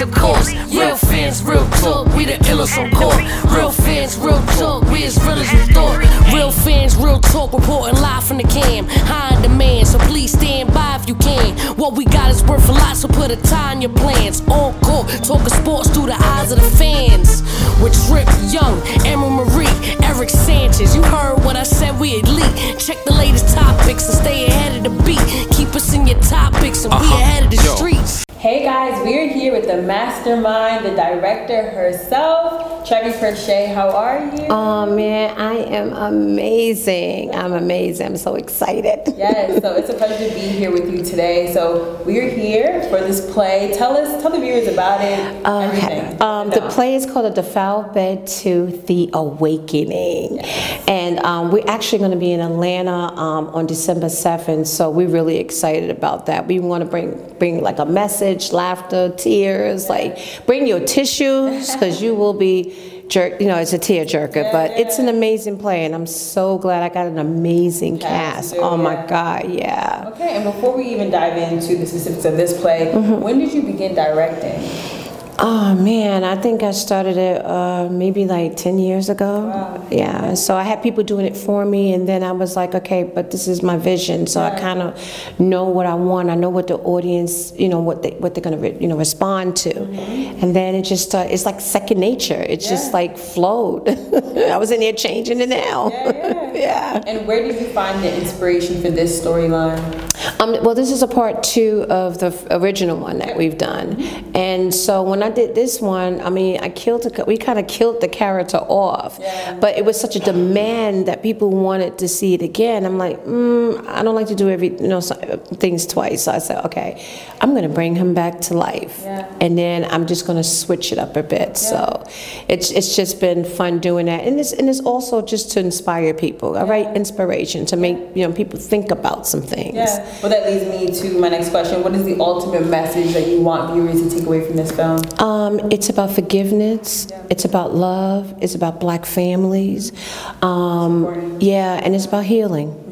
of course. Real fans, real talk, we the illest on court. Real fans, real talk, we as real as you thought. Real fans, real talk, reporting live from the cam. High in demand, so please stand by if you can. What we got is worth a lot, so put a tie in your plans. On court, talking sports through the eyes of the fans. With Trip Young, Emma Marie, Eric Sanchez. You heard what I said, we elite. Check the latest topics and stay ahead of the beat. Keep the mastermind, the director herself, Trevi Pershay. How are you? Oh man, I am amazing. I'm amazing. I'm so excited. Yes, so it's a pleasure to be here with you today. So we are here for this play. Tell us, tell the viewers about it. Everything. Um, the play is called A Defiled Bed to the Awakening. And um, we're actually going to be in Atlanta um, on December 7th, so we're really excited about that. We want to bring, bring like a message, laughter, tears, like bring your tissues because you will be jerk, you know, it's a tear jerker, but it's an amazing play and I'm so glad I got an amazing Cast, Oh my. God, yeah. Okay, and before we even dive into the specifics of this play, Mm-hmm. when did you begin directing? Oh man, I think I started it uh, maybe like 10 years ago. Yeah, so I had people doing it for me, and then I was like, okay, but this is my vision, so I kind of know what I want. I know what the audience, you know, what they what they're gonna, re- you know, respond to, and then it just uh, it's like second nature. It just like flowed. I was in there changing it now. Yeah, yeah. yeah. And where did you find the inspiration for this storyline? Um, well, this is a part two of the original one that we've done, and so when I did this one, I mean, I killed the, we kind of killed the character off, but it was such a demand that people wanted to see it again. I'm like, mm, I don't like to do every you know things twice, so I said, okay, I'm going to bring him back to life, Yeah. and then I'm just going to switch it up a bit. So it's it's just been fun doing that, and it's and it's also just to inspire people. Write inspiration to make you know people think about some things. Yeah. Well, that leads me to my next question. What is the ultimate message that you want viewers to take away from this film? Um, it's about forgiveness. It's about love. It's about black families. Um, yeah, and it's about healing.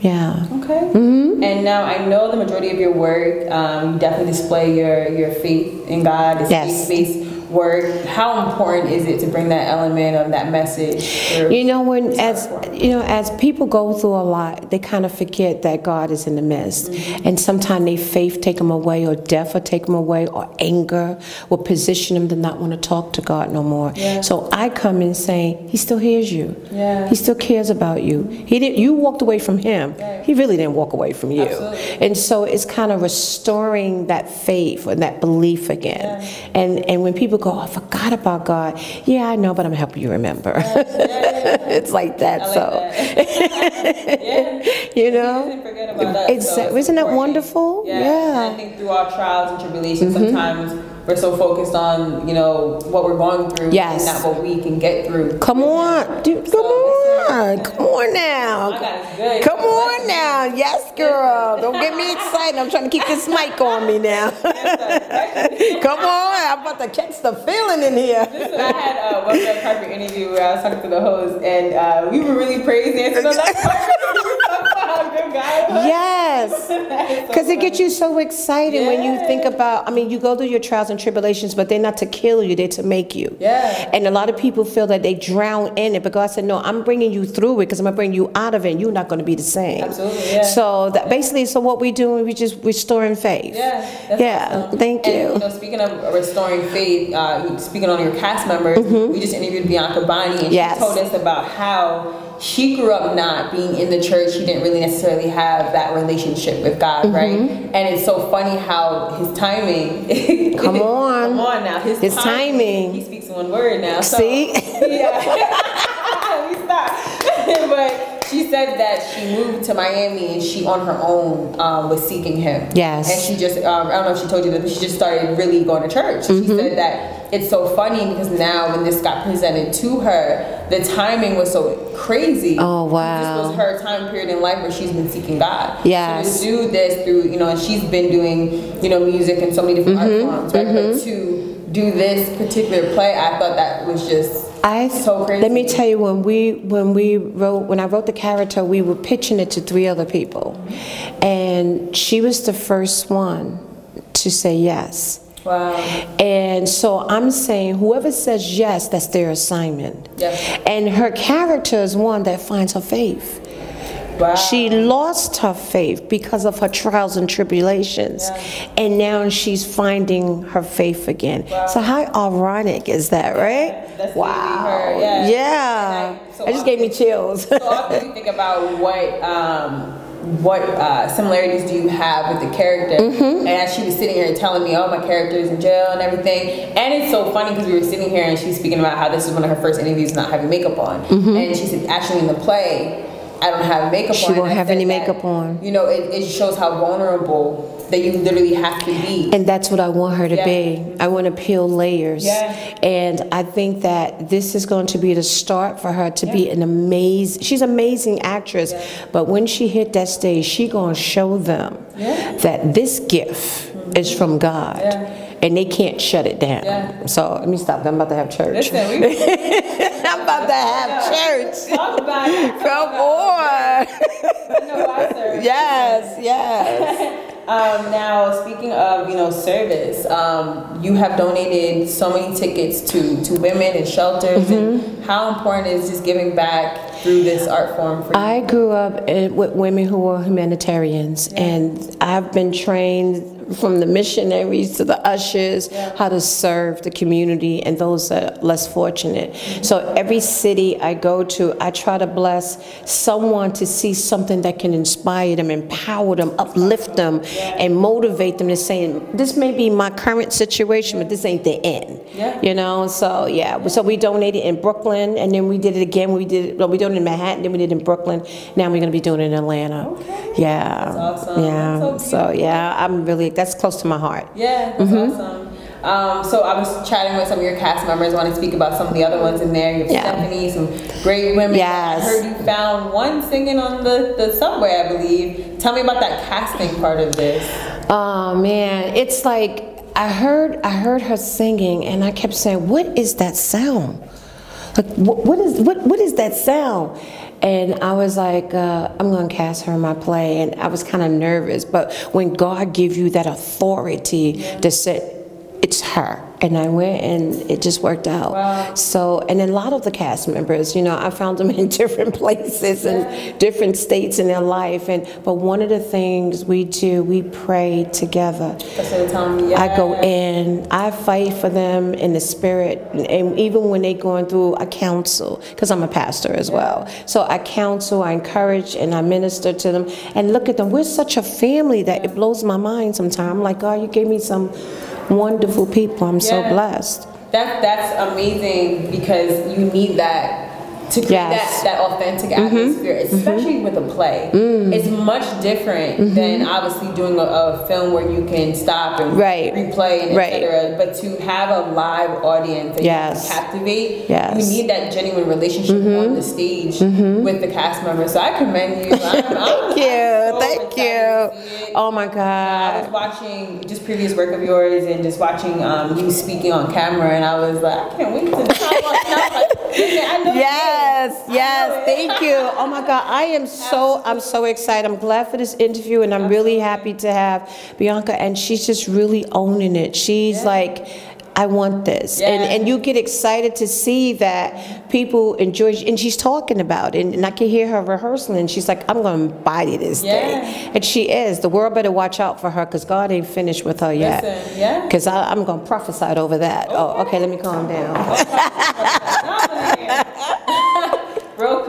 Yeah. Okay. Mm-hmm. And now I know the majority of your work, um, you definitely display your, your faith in God, Yes. faith-based work. How important is it to bring that element of that message? You know, when as you know, as people go through a lot, they kind of forget that God is in the midst, mm-hmm. and sometimes they faith take them away, or death will take them away, or anger will position them to not want to talk to God no more. Yeah. So I come in saying, He still hears you. Yeah. He still cares about you. He didn't. You walked away from Him. He really didn't walk away from you. Absolutely. And so it's kind of restoring that faith and that belief again. And and when people go, I forgot about God. Yeah, I know, but I'm helping you remember. it's like that. Like so that. you know. Didn't forget about us, It's- so isn't that wonderful? Yeah. Mm-hmm. I think through our trials and tribulations, sometimes we're so focused on, you know, what we're going through Yes. and not what we can get through. Come on, dude, come So this on, come on now. I got it good. Come on now, yes, girl. Don't get me excited. I'm trying to keep this mic on me now. Come on, I'm about to catch the feeling in here. Listen, I had uh, one red carpet interview where I was talking to the host, and uh, we were really praising so that's how good guy was. Yes, because it gets you so excited when you think about. I mean, you go through your trials and tribulations, but they're not to kill you; they're to make you. Yeah. And a lot of people feel that they drown in it, but God said, "No, I'm bringing you through it because I'm gonna bring you out of it. and You're not going to be the same." Absolutely, yeah. So that basically, so what we do, is we just restoring faith. Yeah, Yeah. awesome. Thank And, you. you know, speaking of restoring faith, uh, speaking on your cast members, we just interviewed Bianca Bonnie, and Mm-hmm. Yes. she told us about how she grew up not being in the church. She didn't really necessarily have that relationship with God, Mm-hmm. right? And it's so funny how his timing. Come on. come on now, his, His timing. He speaks one word now. So, See? yeah. we stopped. but she said that she moved to Miami and she on her own um, was seeking him. Yes. And she just, um, I don't know if she told you that, but she just started really going to church. Mm-hmm. She said that it's so funny because now when this got presented to her, the timing was so crazy. Oh, wow. This was her time period in life where she's been seeking God. Yeah. So to do this through, you know, and she's been doing, you know, music and so many different Mm-hmm. art forms, right? But to do this particular play, I thought that was just I so crazy. let me tell you when we when we wrote when I wrote the character we were pitching it to three other people, and she was the first one to say yes. Wow. And so I'm saying whoever says yes, that's their assignment. Yeah. And her character is one that finds her faith. Wow. She lost her faith because of her trials and tribulations. And now she's finding her faith again. So how ironic is that, right? That's wow. yeah. Yeah. I- so it just gave me chills. So often you think about what um, what uh, similarities do you have with the character? Mm-hmm. And as she was sitting here telling me, oh, my character is in jail and everything, and it's so funny because we were sitting here and she's speaking about how this is one of her first interviews not having makeup on, and she said actually in the play. I don't have makeup Mm-hmm. She won't have any that, makeup on. You know, it, it shows how vulnerable that you literally have to be. And that's what I want her to Yeah. be. I want to peel layers. Yeah. And I think that this is going to be the start for her to be an amazing, she's an amazing actress. But when she hit that stage, she going to show them Yeah. that this gift is from God. Yeah. And they can't shut it down. Yeah. So let me stop. I'm about to have church. Listen, we I'm about to have church. talk about it. Talk Come about on. Yes, yes. Um, now, speaking of you know service, um, you have donated so many tickets to to women and shelters. Mm-hmm. And how important is just giving back through this art form for you? I grew up in, with women who were humanitarians, and I've been trained from the missionaries to the ushers how to serve the community and those that are less fortunate. So every city I go to, I try to bless someone to see something that can inspire them, empower them, uplift them, and motivate them to say, this may be my current situation, but this ain't the end. Yeah. You know, so yeah. So we donated in Brooklyn, and then we did it again. We did well, we donated in Manhattan, then we did it in Brooklyn. Now we're gonna be doing it in Atlanta. Okay. Yeah. That's awesome. Yeah. That's so so yeah, I'm really that's close to my heart. Yeah, that's Mm-hmm. awesome. Um, so I was chatting with some of your cast members. I Want to speak about some of the other ones in there? You have Yeah. Stephanie, some great women. Yes. I heard you found one singing on the, the subway, I believe. Tell me about that casting part of this. Oh man, it's like I heard I heard her singing, and I kept saying, "What is that sound? Like what, what is what what is that sound?" And I was like, uh, "I'm going to cast her in my play," and I was kind of nervous. But when God gives you that authority to say, "It's her," and I went, and it just worked out. Wow. So, and a lot of the cast members, you know, I found them in different places and different states in their life. And but one of the things we do, we pray together. That's what they're telling me. I go in, I fight for them in the spirit, and even when they're going through, I counsel because I'm a pastor as well. So I counsel, I encourage, and I minister to them. And look at them, we're such a family that it blows my mind sometimes. I'm like, God, you gave me some wonderful people. I'm so blessed. That that's amazing because you need that to create Yes. Mm-hmm. that, that authentic atmosphere, especially with a play. Mm. It's much different than obviously doing a, a film where you can stop and Right. replay and Right. etc. But to have a live audience that Yes. you captivate, Yes. Mm-hmm. you need that genuine relationship on the stage with the cast members. So I commend you. I'm, I'm, Thank you, I'm thank excited to see you. Oh my God. I was watching just previous work of yours and just watching um, you speaking on camera, and I was like, I can't wait to. I was like, "Listen, I know you Yes, yes, thank you. Oh my God, I am so, I'm so excited. I'm glad for this interview and I'm really happy to have Bianca and she's just really owning it. She's like, I want this. And, Yeah. and you get excited to see that people enjoy, and she's talking about it. And I can hear her rehearsing and she's like, I'm going to body this Yeah. thing. And she is. The world better watch out for her because God ain't finished with her yet. Listen, yeah. Because I'm going to prophesy over that. Oh, okay, let me calm down. Real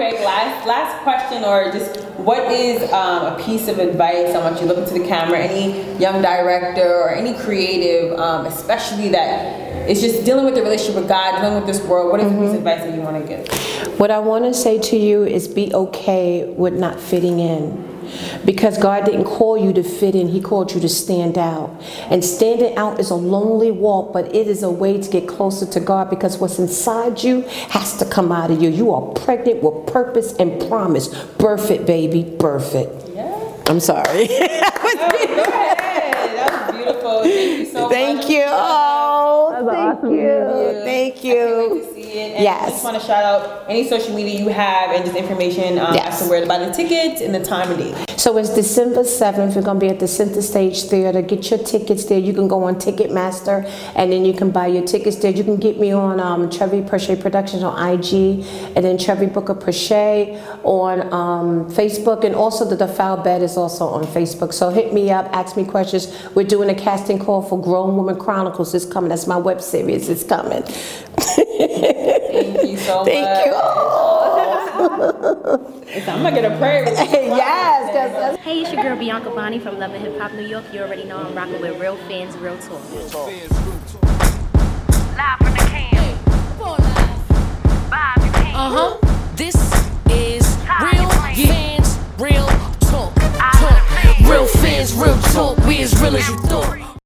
quick, last last question, or just what is um, a piece of advice? I want you to look into the camera. Any young director or any creative, um, especially that is just dealing with the relationship with God, dealing with this world. What is a piece of advice that you want to give? What I want to say to you is be okay with not fitting in. Because God didn't call you to fit in, He called you to stand out. And standing out is a lonely walk, but it is a way to get closer to God because what's inside you has to come out of you. You are pregnant with purpose and promise. Birth it, baby, birth it. Yeah. I'm sorry. Go ahead. That was beautiful. Thank you so much. Thank you. Oh, thank you. Thank you. And Yes. I just want to shout out any social media you have and just information um, Yes. as to where to buy the tickets and the time and date. So it's December 7th. We're going to be at the Center Stage Theater. Get your tickets there. You can go on Ticketmaster and then you can buy your tickets there. You can get me on um, Trevi Pershay Productions on IG and then Trevi Booker Pershay on um, Facebook. And also the Defiled Bed is also on Facebook. So hit me up, ask me questions. We're doing a casting call for Grown Woman Chronicles. It's coming. That's my web series. It's coming. Thank you so Thank much. you. I'm gonna get a prayer. with you. yes, 'cause that's Hey, it's your girl Bianca Bonnie from Love and Hip Hop New York. You already know I'm rocking with real fans, real talk. Live from the can. Bob, you. Uh huh. This is real fans, real talk. Talk. Real fans, real talk. We as real as you thought.